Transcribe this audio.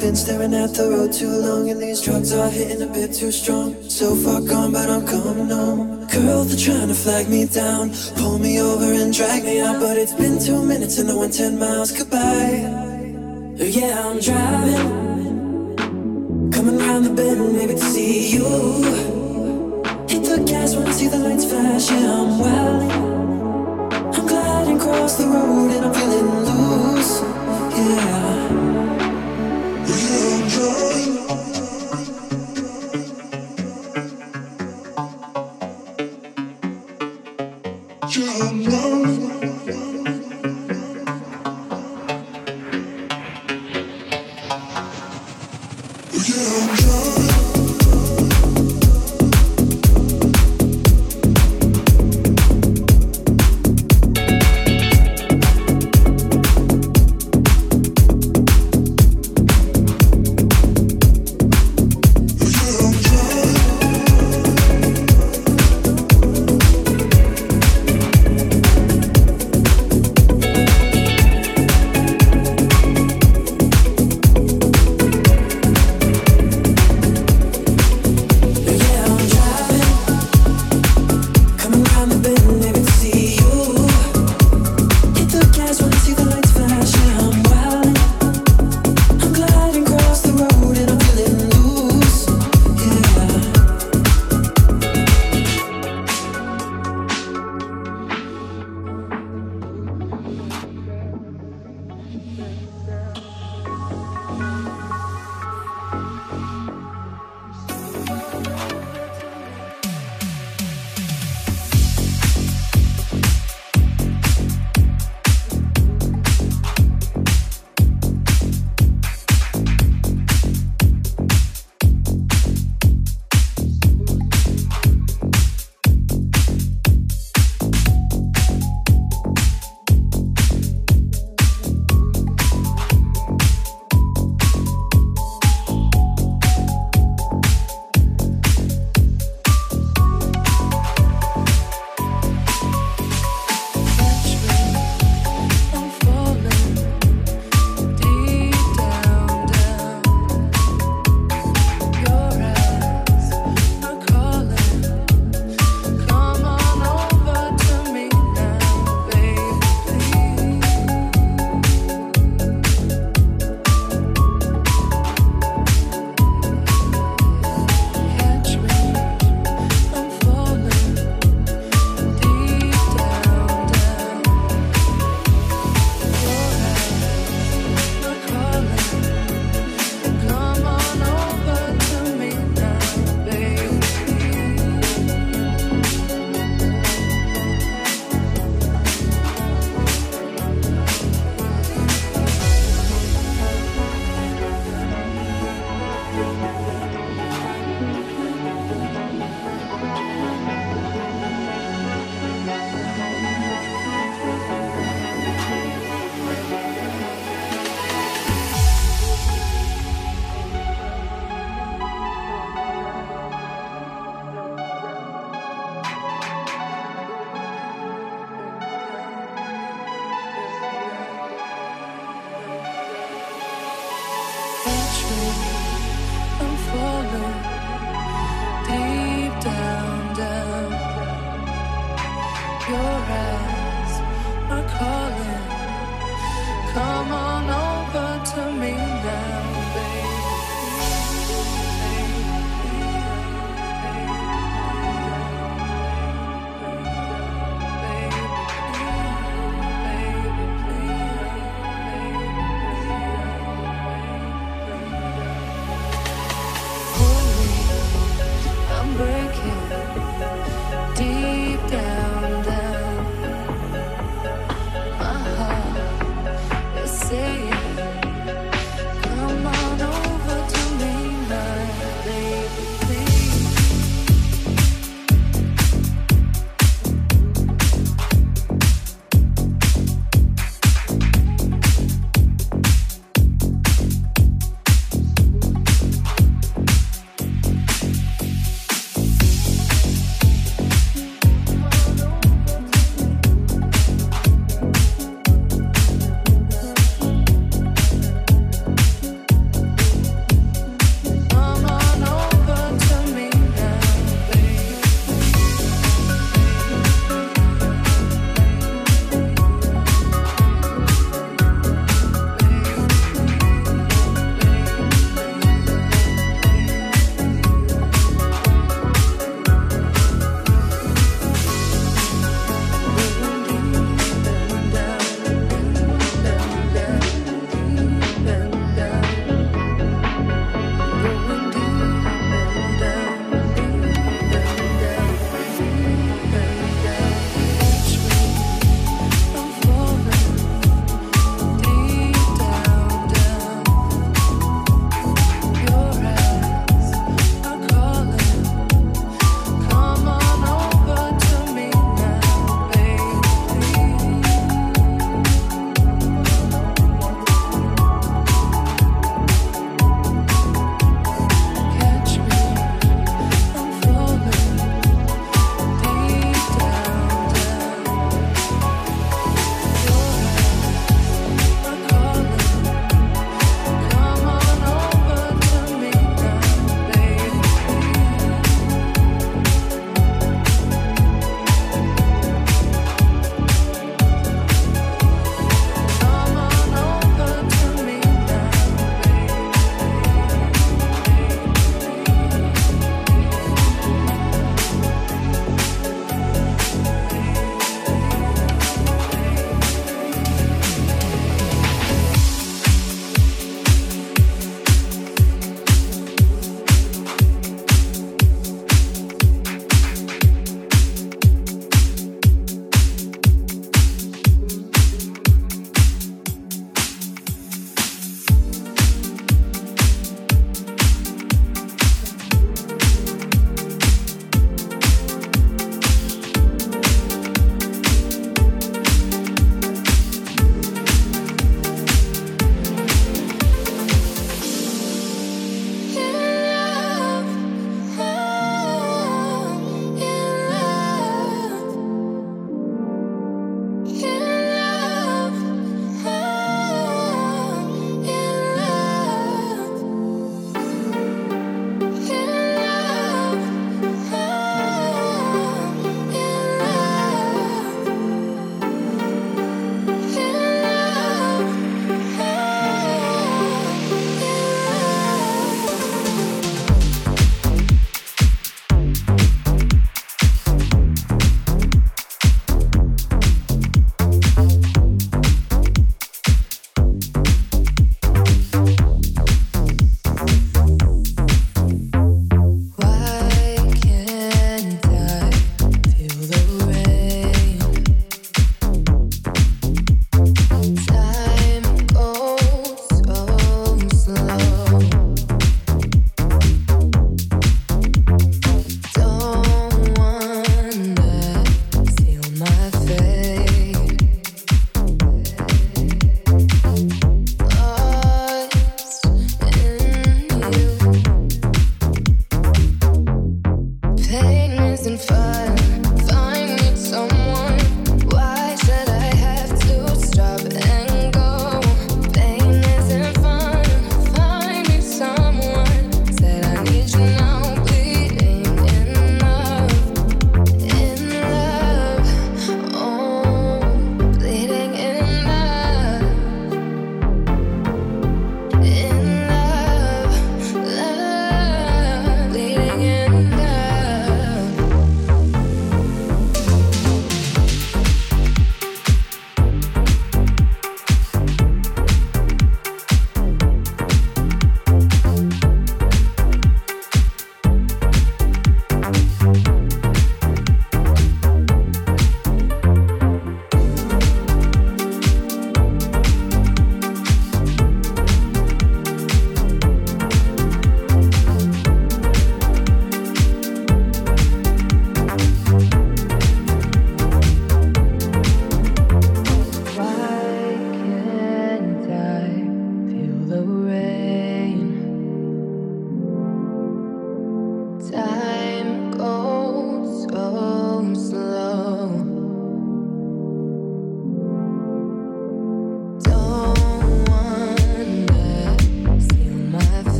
been staring at the road too long, and these drugs are hitting a bit too strong. So far gone, but I'm coming home. Girl, they're trying to flag me down, pull me over and drag me out, but it's been two minutes and I went ten miles. Goodbye. Yeah, I'm driving, coming round the bend, maybe to see you. Hit the gas when I see the lights flash. Yeah, I'm wilding. I'm gliding across the road and I'm feeling loose. Yeah. Yeah, Oh.